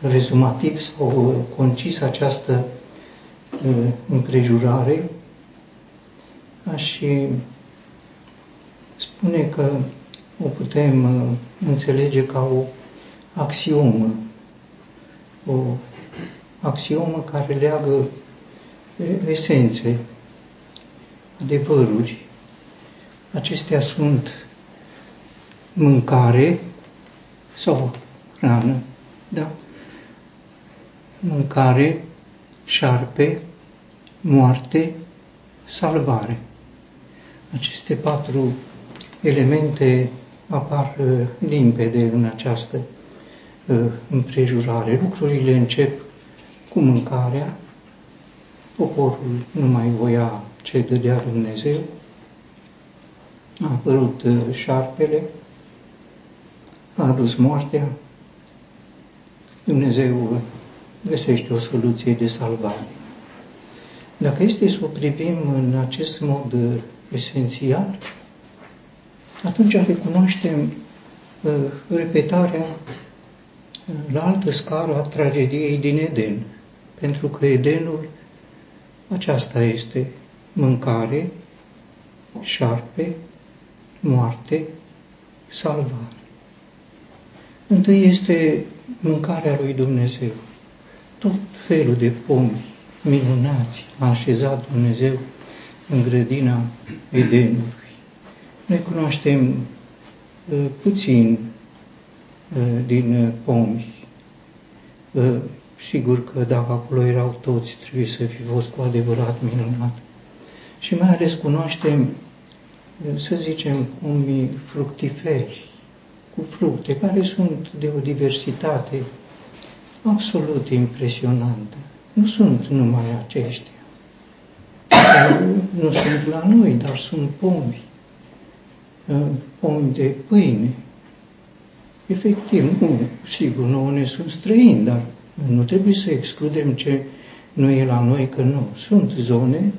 rezumativ sau concis această împrejurare, aș spune că o putem înțelege ca o axiomă, o axiomă care leagă esențe, adevăruri. Acestea sunt mâncare sau hrană, da? Mâncare, șarpe, moarte, salvare. Aceste patru elemente apar uh, limpede în această uh, împrejurare. Lucrurile încep cu mâncarea, poporul nu mai voia ce dădea Dumnezeu, a apărut uh, șarpele, a adus moartea, Dumnezeu găsește o soluție de salvare. Dacă este să o privim în acest mod uh, esențial, atunci recunoaștem uh, repetarea uh, la altă scară a tragediei din Eden. Pentru că Edenul aceasta este mâncare, șarpe, moarte, salvare. Întâi este mâncarea lui Dumnezeu. Tot felul de pomi minunați a așezat Dumnezeu în grădina Edenului. Noi cunoaștem uh, puțin uh, din uh, pomi. Uh, sigur că dacă acolo erau toți, trebuie să fi fost cu adevărat minunat. Și mai ales cunoaștem, uh, să zicem, pomii fructiferi, cu fructe, care sunt de o diversitate absolut impresionantă. Nu sunt numai aceștia. Nu sunt la noi, dar sunt pomi. Pomi de pâine. Efectiv, nu, sigur, nouă ne sunt străini, dar nu trebuie să excludem ce nu e la noi, că nu. Sunt zone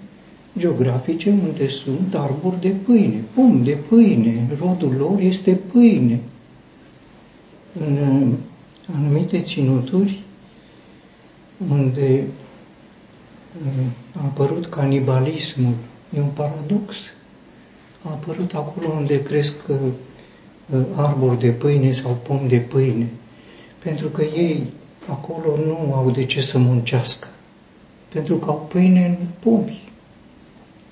geografice unde sunt arbori de pâine, pom de pâine, rodul lor este pâine în uh, anumite ținuturi unde uh, a apărut canibalismul. E un paradox. A apărut acolo unde cresc uh, arbori de pâine sau pom de pâine. Pentru că ei acolo nu au de ce să muncească. Pentru că au pâine în pomi.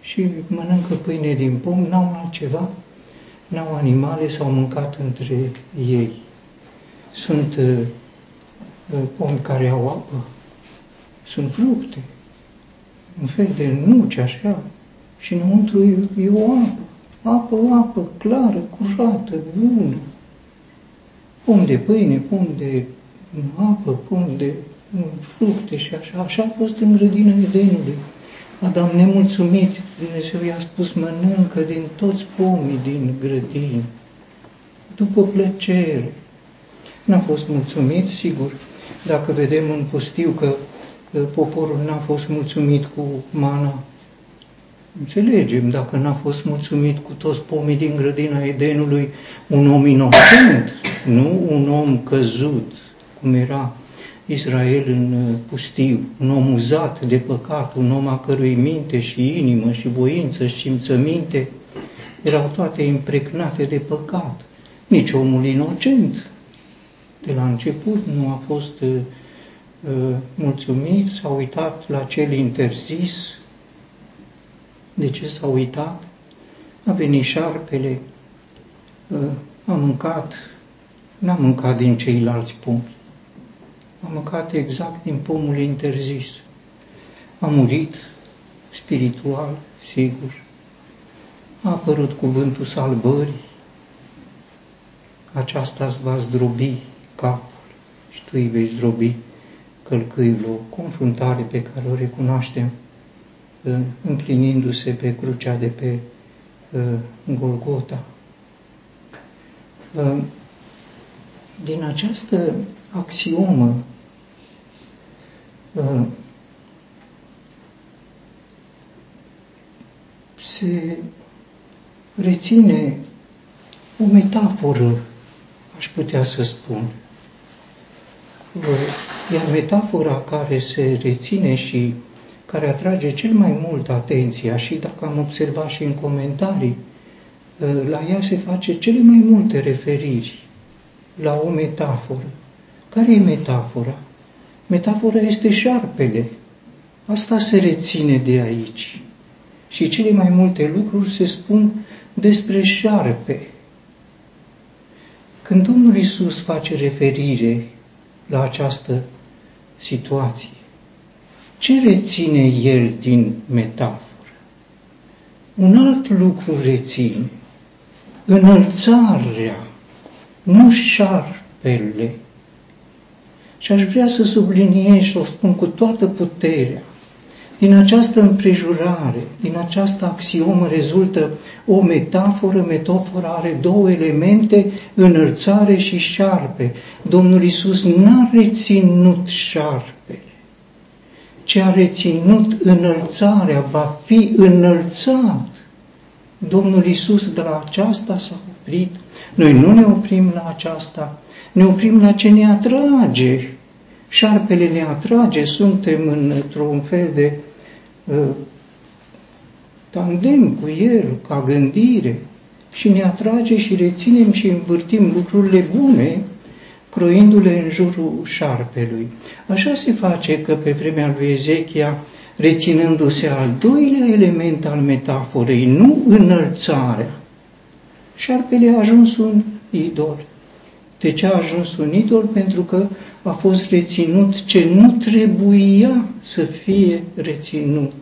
Și mănâncă pâine din pom, n-au altceva, n-au animale, s-au mâncat între ei. Sunt uh, uh, pomi care au apă, sunt fructe, un fel de nuci așa, și înăuntru e, e o apă, apă, o apă clară, curată, bună. Pom de pâine, pom de apă, pom de fructe și așa. Așa a fost în grădina Edenului. Adam nemulțumit, Dumnezeu i-a spus, mănâncă din toți pomii din grădină, după plăcere. N-a fost mulțumit, sigur, dacă vedem în pustiu că uh, poporul n-a fost mulțumit cu mana, înțelegem, dacă n-a fost mulțumit cu toți pomii din grădina Edenului, un om inocent, nu un om căzut, cum era Israel în uh, pustiu, un om uzat de păcat, un om a cărui minte și inimă și voință și simțăminte erau toate impregnate de păcat. Nici omul inocent de la început nu a fost uh, uh, mulțumit, s-a uitat la cel interzis. De ce s-a uitat? A venit șarpele, uh, a mâncat, n-a mâncat din ceilalți pomi, a mâncat exact din pomul interzis. A murit spiritual, sigur. A apărut cuvântul salvării, aceasta îți va zdrobi capul și tu îi vei zdrobi călcâiul, o confruntare pe care o recunoaștem împlinindu-se pe crucea de pe Golgota. Din această axiomă se reține o metaforă, aș putea să spun, iar metafora care se reține și care atrage cel mai mult atenția și dacă am observat și în comentarii, la ea se face cele mai multe referiri la o metaforă. Care e metafora? Metafora este șarpele. Asta se reține de aici. Și cele mai multe lucruri se spun despre șarpe. Când Domnul Isus face referire la această situație, ce reține el din metaforă? Un alt lucru reține. Înălțarea, nu șarpele. Și aș vrea să subliniez și o spun cu toată puterea. Din această împrejurare, din această axiomă rezultă o metaforă. Metafora are două elemente, înălțare și șarpe. Domnul Isus n-a reținut șarpele, ci a reținut înălțarea, va fi înălțat. Domnul Isus de la aceasta s-a oprit. Noi nu ne oprim la aceasta, ne oprim la ce ne atrage. Șarpele ne atrage, suntem într-un fel de uh, tandem cu el, ca gândire, și ne atrage și reținem și învârtim lucrurile bune, croindu-le în jurul șarpelui. Așa se face că pe vremea lui Ezechia, reținându-se al doilea element al metaforei, nu înălțarea, șarpele a ajuns un idol. De ce a ajuns un idol? Pentru că a fost reținut ce nu trebuia să fie reținut.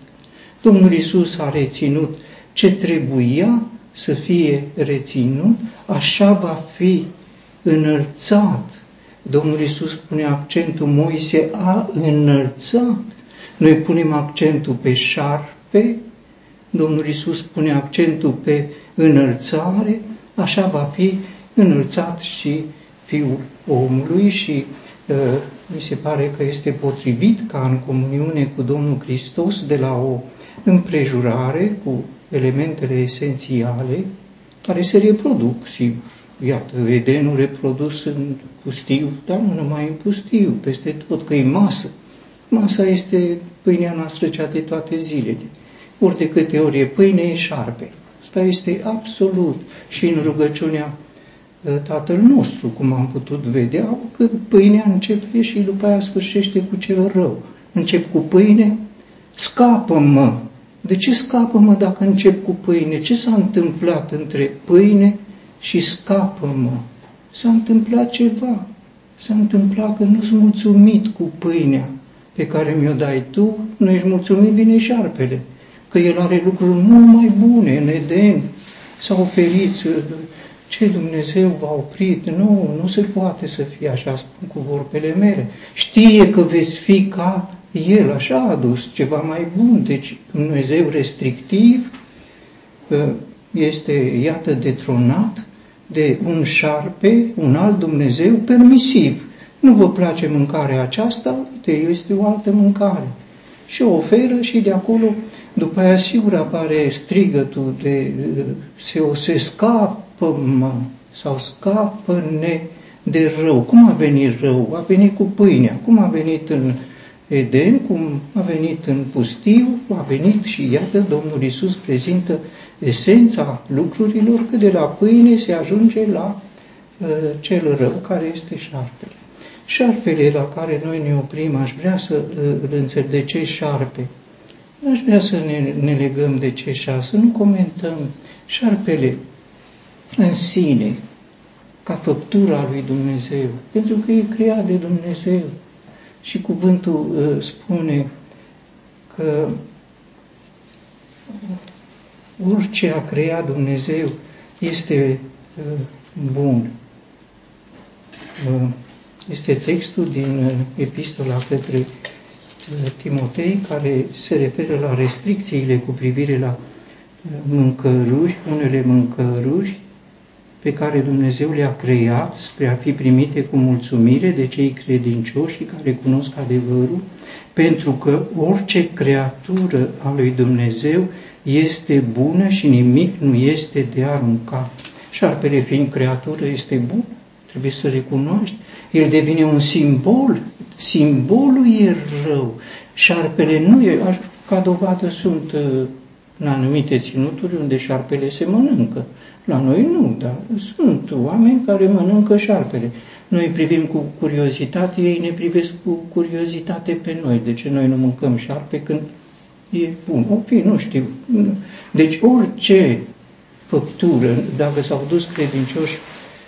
Domnul Isus a reținut ce trebuia să fie reținut, așa va fi înălțat. Domnul Isus pune accentul, Moise a înălțat. Noi punem accentul pe șarpe, Domnul Isus pune accentul pe înălțare, așa va fi înălțat și Fiul omului și uh, mi se pare că este potrivit ca în comuniune cu Domnul Hristos de la o împrejurare cu elementele esențiale care se reproduc, sigur. Iată, Edenul reprodus în pustiu, dar nu numai în pustiu, peste tot, că e masă. Masa este pâinea noastră cea de toate zilele. Ori de câte ori e pâine, e șarpe. Asta este absolut și în rugăciunea ă, Tatăl nostru, cum am putut vedea, că pâinea începe și după aia sfârșește cu cel rău. Încep cu pâine, scapă-mă. De ce scapă-mă dacă încep cu pâine? Ce s-a întâmplat între pâine și scapă-mă? S-a întâmplat ceva. S-a întâmplat că nu-s mulțumit cu pâinea pe care mi-o dai tu, nu ești mulțumit, vine șarpele că El are lucruri mult mai bune în Eden. S-a oferit, ce Dumnezeu v-a oprit? Nu, nu se poate să fie așa, spun cu vorbele mele. Știe că veți fi ca El, așa a adus ceva mai bun. Deci Dumnezeu restrictiv este, iată, detronat de un șarpe, un alt Dumnezeu permisiv. Nu vă place mâncarea aceasta? Uite, este o altă mâncare. Și o oferă și de acolo după aia sigur apare strigătul de se, o se scapă mă, sau scapă-ne de rău. Cum a venit rău? A venit cu pâinea. Cum a venit în Eden, cum a venit în pustiu, a venit și iată Domnul Isus prezintă esența lucrurilor, că de la pâine se ajunge la uh, cel rău, care este șarpele. Șarpele la care noi ne oprim, aș vrea să uh, îl înțeleg de ce șarpe. Aș vrea să ne, ne legăm de ce șa, să nu comentăm șarpele în sine, ca făptura lui Dumnezeu, pentru că e creat de Dumnezeu. Și cuvântul uh, spune că orice a creat Dumnezeu este uh, bun. Uh, este textul din uh, epistola către Timotei, care se referă la restricțiile cu privire la uh, mâncăruri, unele mâncăruri pe care Dumnezeu le-a creat spre a fi primite cu mulțumire de cei credincioși care cunosc adevărul, pentru că orice creatură a lui Dumnezeu este bună și nimic nu este de aruncat. Șarpele fiind creatură este bun, trebuie să recunoști, El devine un simbol, simbolul e rău. Șarpele nu e, ca dovadă sunt uh, în anumite ținuturi unde șarpele se mănâncă. La noi nu, dar sunt oameni care mănâncă șarpele. Noi privim cu curiozitate, ei ne privesc cu curiozitate pe noi. De ce noi nu mâncăm șarpe când e bun? O fi, nu știu. Deci orice făptură, dacă s-au dus credincioși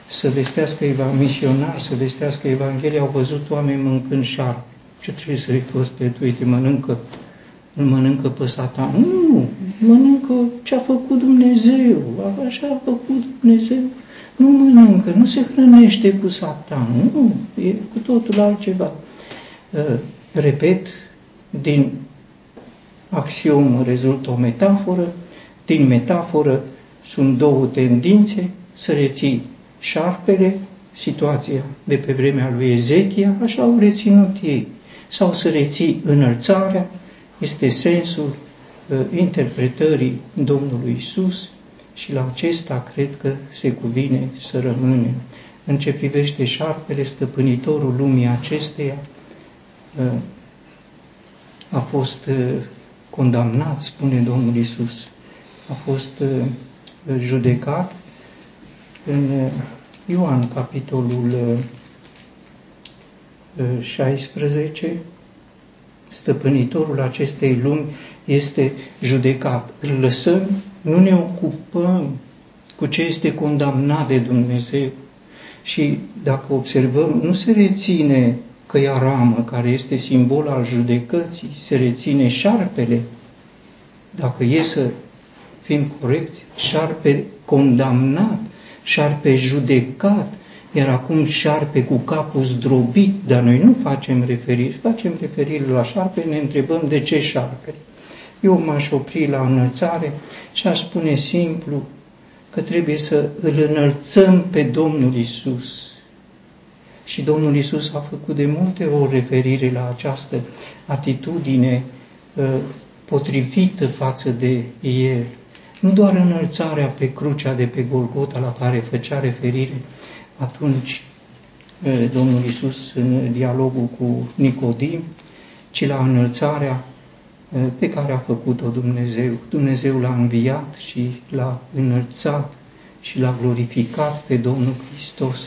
să vestească misionar, să vestească Evanghelia, au văzut oameni mâncând șarpe. Ce trebuie să-i fost pe uite, mănâncă îl mănâncă pe satan. Nu, mănâncă ce a făcut Dumnezeu, așa a făcut Dumnezeu. Nu mănâncă, nu se hrănește cu satan, nu, e cu totul altceva. Uh, repet, din axiomă rezultă o metaforă, din metaforă sunt două tendințe, să reții șarpele, situația de pe vremea lui Ezechia, așa au reținut ei, sau să reții înălțarea, este sensul uh, interpretării Domnului Isus și la acesta cred că se cuvine să rămânem. În ce privește șarpele, stăpânitorul lumii acesteia uh, a fost uh, condamnat, spune Domnul Isus, a fost judecat în Ioan, capitolul 16, stăpânitorul acestei lumi este judecat. Îl lăsăm, nu ne ocupăm cu ce este condamnat de Dumnezeu. Și dacă observăm, nu se reține căia ramă, care este simbol al judecății, se reține șarpele. Dacă e să fim corecți, șarpe condamnat, șarpe judecat, iar acum șarpe cu capul zdrobit, dar noi nu facem referiri, facem referiri la șarpe, ne întrebăm de ce șarpe. Eu m-aș opri la înălțare și aș spune simplu că trebuie să îl înălțăm pe Domnul Isus. Și Domnul Isus a făcut de multe ori referire la această atitudine uh, potrivită față de El. Nu doar înălțarea pe crucea de pe Golgota la care făcea referire, atunci Domnul Isus în dialogul cu Nicodim, ci la înălțarea pe care a făcut-o Dumnezeu. Dumnezeu l-a înviat și l-a înălțat și l-a glorificat pe Domnul Hristos.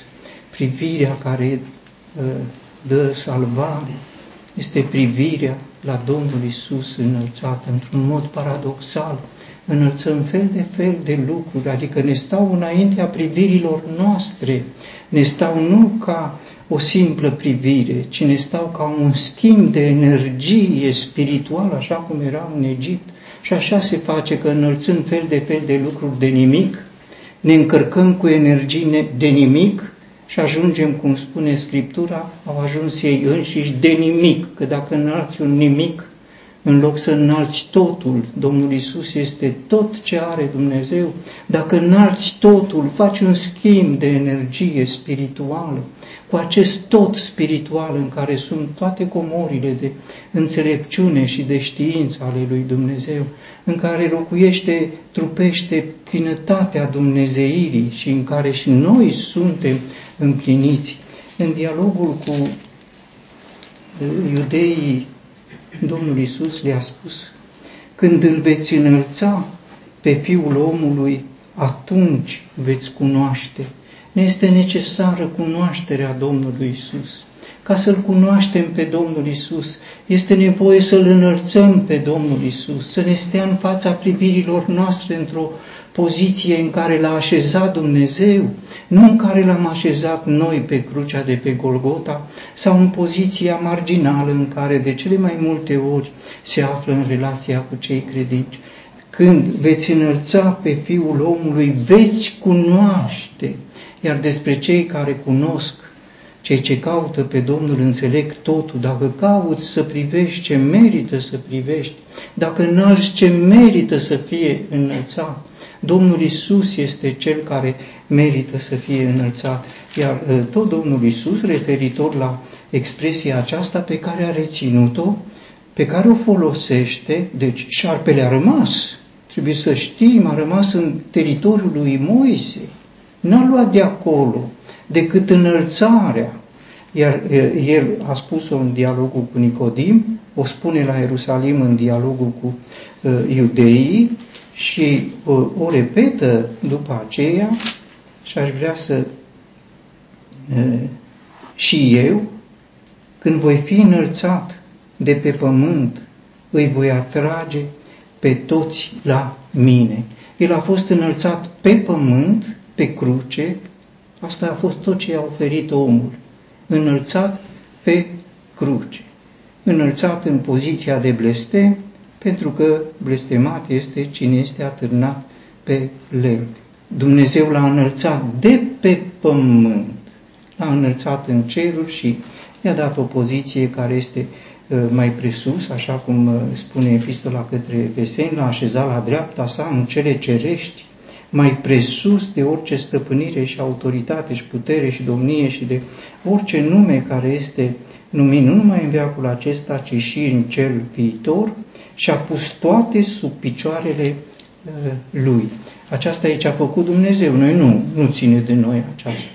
Privirea care dă salvare este privirea la Domnul Isus înălțat într-un mod paradoxal înălțăm fel de fel de lucruri, adică ne stau înaintea privirilor noastre, ne stau nu ca o simplă privire, ci ne stau ca un schimb de energie spirituală, așa cum era în Egipt. Și așa se face că înălțăm fel de fel de lucruri de nimic, ne încărcăm cu energie de nimic și ajungem, cum spune Scriptura, au ajuns ei înșiși de nimic, că dacă înalți un nimic, în loc să înalți totul, Domnul Isus este tot ce are Dumnezeu, dacă înalți totul, faci un schimb de energie spirituală, cu acest tot spiritual în care sunt toate comorile de înțelepciune și de știință ale lui Dumnezeu, în care locuiește, trupește plinătatea Dumnezeirii și în care și noi suntem împliniți. În dialogul cu iudeii Domnul Isus le-a spus, când îl veți înălța pe Fiul omului, atunci veți cunoaște. Ne este necesară cunoașterea Domnului Isus. Ca să-L cunoaștem pe Domnul Isus, este nevoie să-L înălțăm pe Domnul Isus, să ne stea în fața privirilor noastre într-o poziție în care l-a așezat Dumnezeu, nu în care l-am așezat noi pe crucea de pe Golgota, sau în poziția marginală în care de cele mai multe ori se află în relația cu cei credincioși. Când veți înălța pe Fiul omului, veți cunoaște, iar despre cei care cunosc, cei ce caută pe Domnul înțeleg totul, dacă cauți să privești ce merită să privești, dacă înalți ce merită să fie înălțat, Domnul Isus este cel care merită să fie înălțat. Iar uh, tot Domnul Isus, referitor la expresia aceasta pe care a reținut-o, pe care o folosește, deci șarpele a rămas, trebuie să știm, a rămas în teritoriul lui Moise, n-a luat de acolo decât înălțarea, Iar el a spus-o în dialogul cu Nicodim, o spune la Ierusalim în dialogul cu uh, iudeii și uh, o repetă după aceea și aș vrea să uh, și eu, când voi fi înălțat de pe pământ, îi voi atrage pe toți la mine. El a fost înălțat pe pământ, pe cruce, asta a fost tot ce a oferit omul, înălțat pe cruce, înălțat în poziția de blestem, pentru că blestemat este cine este atârnat pe lemn. Dumnezeu l-a înălțat de pe pământ, l-a înălțat în ceruri și i-a dat o poziție care este uh, mai presus, așa cum uh, spune epistola către Veseni, l-a așezat la dreapta sa în cele cerești, mai presus de orice stăpânire și autoritate și putere și domnie și de orice nume care este numit nu numai în veacul acesta, ci și în cel viitor, și a pus toate sub picioarele uh, lui. Aceasta aici a făcut Dumnezeu, noi nu, nu ține de noi aceasta.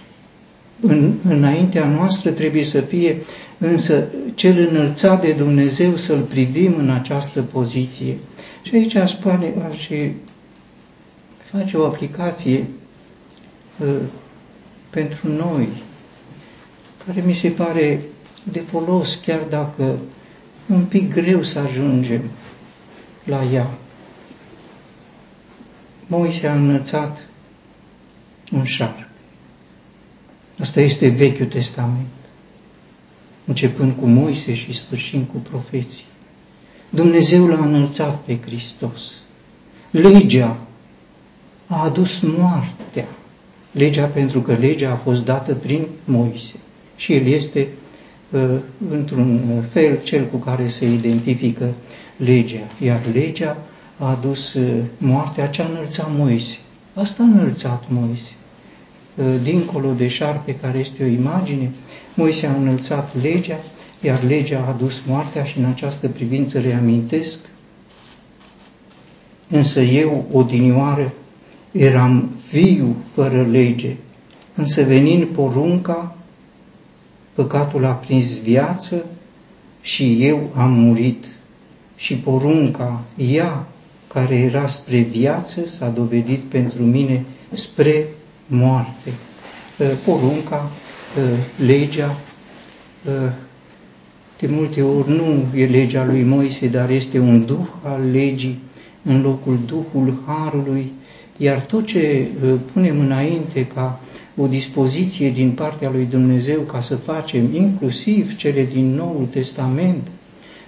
În, înaintea noastră trebuie să fie însă cel înălțat de Dumnezeu să-l privim în această poziție. Și aici aș, spune, aș face o aplicație uh, pentru noi, care mi se pare de folos, chiar dacă un pic greu să ajungem la ea. Moise a înălțat un șar. Asta este Vechiul Testament, începând cu Moise și sfârșind cu profeții. Dumnezeu l-a înălțat pe Hristos. Legea a adus moartea. Legea pentru că legea a fost dată prin Moise și el este uh, într-un fel cel cu care se identifică legea. Iar legea a adus uh, moartea ce a înălțat Moise. Asta a înălțat Moise. Uh, dincolo de șarpe care este o imagine, Moise a înălțat legea, iar legea a adus moartea și în această privință reamintesc. Însă eu, odinioară, eram fiu fără lege, însă venind porunca, păcatul a prins viață și eu am murit. Și porunca, ea care era spre viață, s-a dovedit pentru mine spre moarte. Ă, porunca, ă, legea, ă, de multe ori nu e legea lui Moise, dar este un duh al legii în locul duhul harului, iar tot ce punem înainte ca o dispoziție din partea lui Dumnezeu ca să facem inclusiv cele din Noul Testament,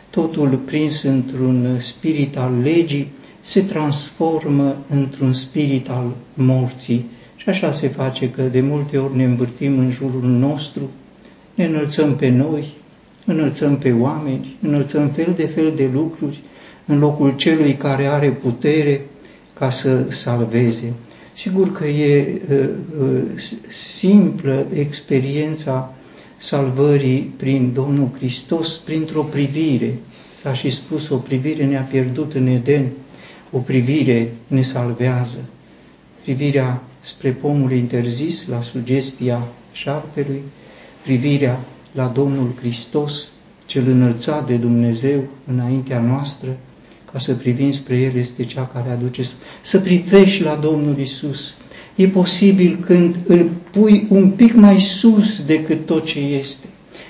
totul prins într-un spirit al legii, se transformă într-un spirit al morții. Și așa se face că de multe ori ne învârtim în jurul nostru, ne înălțăm pe noi, înălțăm pe oameni, înălțăm fel de fel de lucruri în locul celui care are putere ca să salveze. Sigur că e uh, uh, simplă experiența salvării prin Domnul Hristos, printr-o privire. S-a și spus, o privire ne-a pierdut în Eden, o privire ne salvează. Privirea spre pomul interzis, la sugestia șarpelui, privirea la Domnul Hristos, cel înălțat de Dumnezeu înaintea noastră, ca să privim spre El este cea care aduce să privești la Domnul Isus. E posibil când îl pui un pic mai sus decât tot ce este,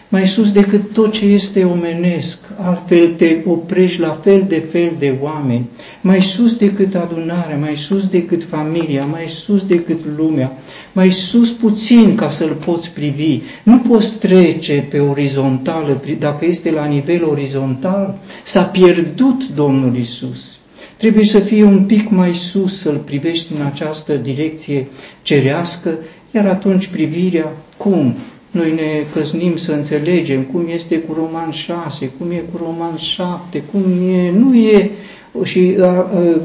mai sus decât tot ce este omenesc, altfel te oprești la fel de fel de oameni, mai sus decât adunarea, mai sus decât familia, mai sus decât lumea, mai sus puțin ca să-l poți privi. Nu poți trece pe orizontală, dacă este la nivel orizontal, s-a pierdut Domnul Isus. Trebuie să fie un pic mai sus să-l privești în această direcție cerească, iar atunci privirea, cum? Noi ne căsnim să înțelegem cum este cu Roman 6, cum e cu Roman 7, cum e, nu e și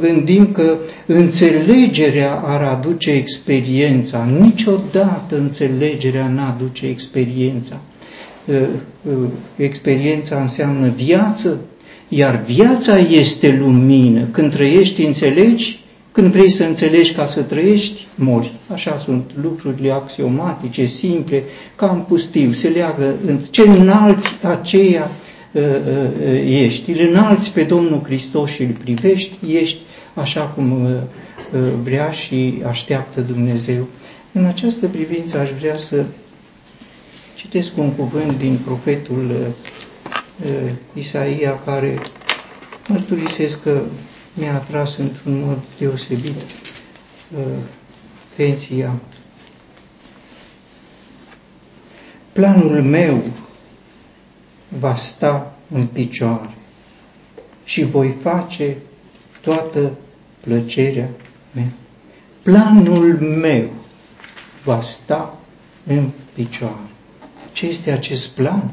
gândim că înțelegerea ar aduce experiența. Niciodată înțelegerea nu aduce experiența. Experiența înseamnă viață, iar viața este lumină. Când trăiești, înțelegi, Când vrei să înțelegi ca să trăiești, mori. Așa sunt lucrurile axiomatice, simple, ca în pustiu, se leagă în ce înalți aceea uh, uh, ești. Îl înalți pe Domnul Hristos și îl privești, ești așa cum uh, uh, vrea și așteaptă Dumnezeu. În această privință aș vrea să citesc un cuvânt din profetul uh, uh Isaia care mărturisesc că mi-a atras într-un mod deosebit uh, atenția. Planul meu va sta în picioare și voi face toată plăcerea mea. Planul meu va sta în picioare. Ce este acest plan?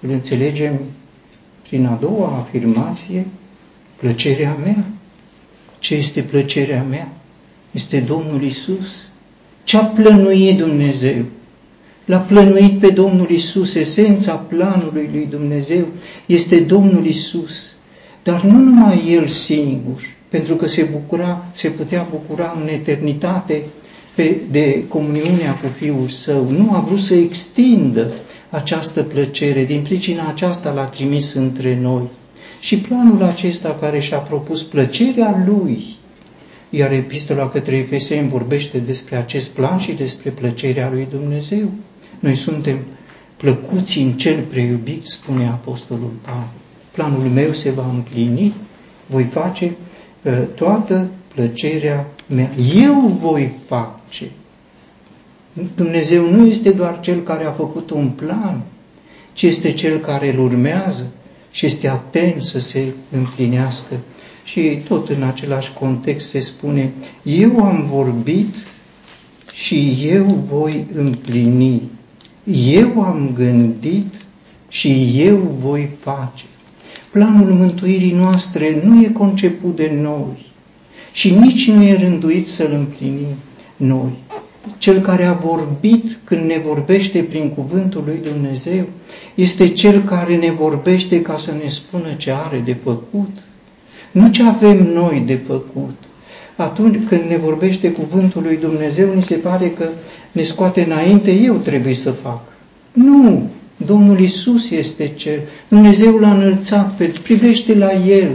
Îl înțelegem prin a doua afirmație, plăcerea mea. Ce este plăcerea mea? Este Domnul Isus. Ce a plănuit Dumnezeu? L-a plănuit pe Domnul Isus, esența planului lui Dumnezeu este Domnul Isus. Dar nu numai El singur, pentru că se, bucura, se putea bucura în eternitate pe, de comuniunea cu Fiul Său. Nu a vrut să extindă această plăcere, din pricina aceasta l-a trimis între noi. Și planul acesta care și-a propus plăcerea Lui, iar epistola către Efeseni vorbește despre acest plan și despre plăcerea lui Dumnezeu. Noi suntem plăcuți în cel preiubit, spune Apostolul Pavel. Planul meu se va împlini, voi face uh, toată plăcerea mea. Eu voi face. Dumnezeu nu este doar Cel care a făcut un plan, ci este Cel care îl urmează și este atent să se împlinească. Și tot în același context se spune, eu am vorbit și eu voi împlini. Eu am gândit și eu voi face. Planul mântuirii noastre nu e conceput de noi și nici nu e rânduit să-l împlinim noi cel care a vorbit când ne vorbește prin cuvântul lui Dumnezeu, este cel care ne vorbește ca să ne spună ce are de făcut, nu ce avem noi de făcut. Atunci când ne vorbește cuvântul lui Dumnezeu, ni se pare că ne scoate înainte, eu trebuie să fac. Nu! Domnul Isus este cel. Dumnezeu l-a înălțat, pe, privește la El,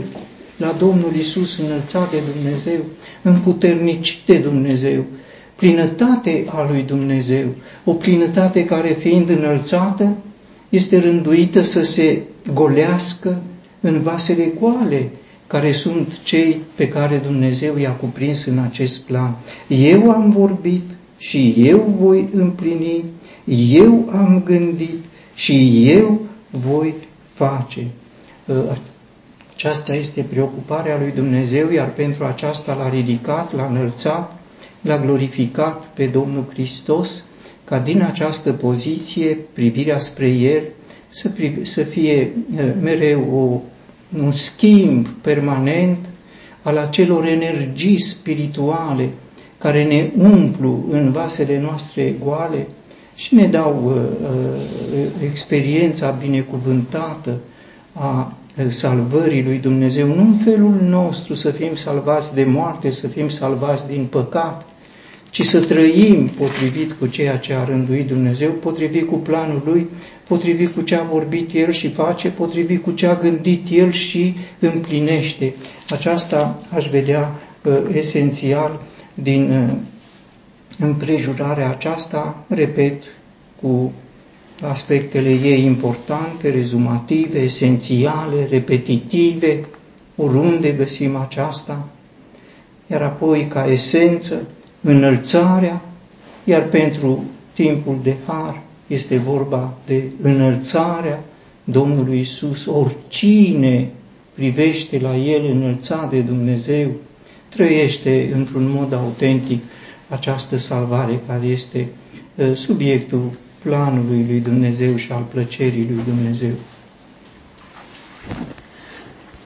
la Domnul Isus înălțat de Dumnezeu, împuternicit de Dumnezeu plinătate a lui Dumnezeu, o plinătate care fiind înălțată este rânduită să se golească în vasele goale, care sunt cei pe care Dumnezeu i-a cuprins în acest plan. Eu am vorbit și eu voi împlini, eu am gândit și eu voi face. Aceasta este preocuparea lui Dumnezeu, iar pentru aceasta l-a ridicat, l-a înălțat l-a glorificat pe Domnul Hristos, ca din această poziție privirea spre El să, privi, să fie eh, mereu o, un schimb permanent al acelor energii spirituale care ne umplu în vasele noastre goale și ne dau uh, uh, experiența binecuvânttă a salvării lui Dumnezeu, nu în felul nostru să fim salvați de moarte, să fim salvați din păcat, ci să trăim potrivit cu ceea ce a rânduit Dumnezeu, potrivit cu planul Lui, potrivit cu ce a vorbit El și face, potrivit cu ce a gândit El și împlinește. Aceasta aș vedea uh, esențial din uh, împrejurarea aceasta, repet, cu aspectele ei importante, rezumative, esențiale, repetitive, oriunde găsim aceasta, iar apoi ca esență înălțarea, iar pentru timpul de har este vorba de înălțarea Domnului Isus. Oricine privește la El înălțat de Dumnezeu, trăiește într-un mod autentic această salvare care este uh, subiectul planului lui Dumnezeu și al plăcerii lui Dumnezeu.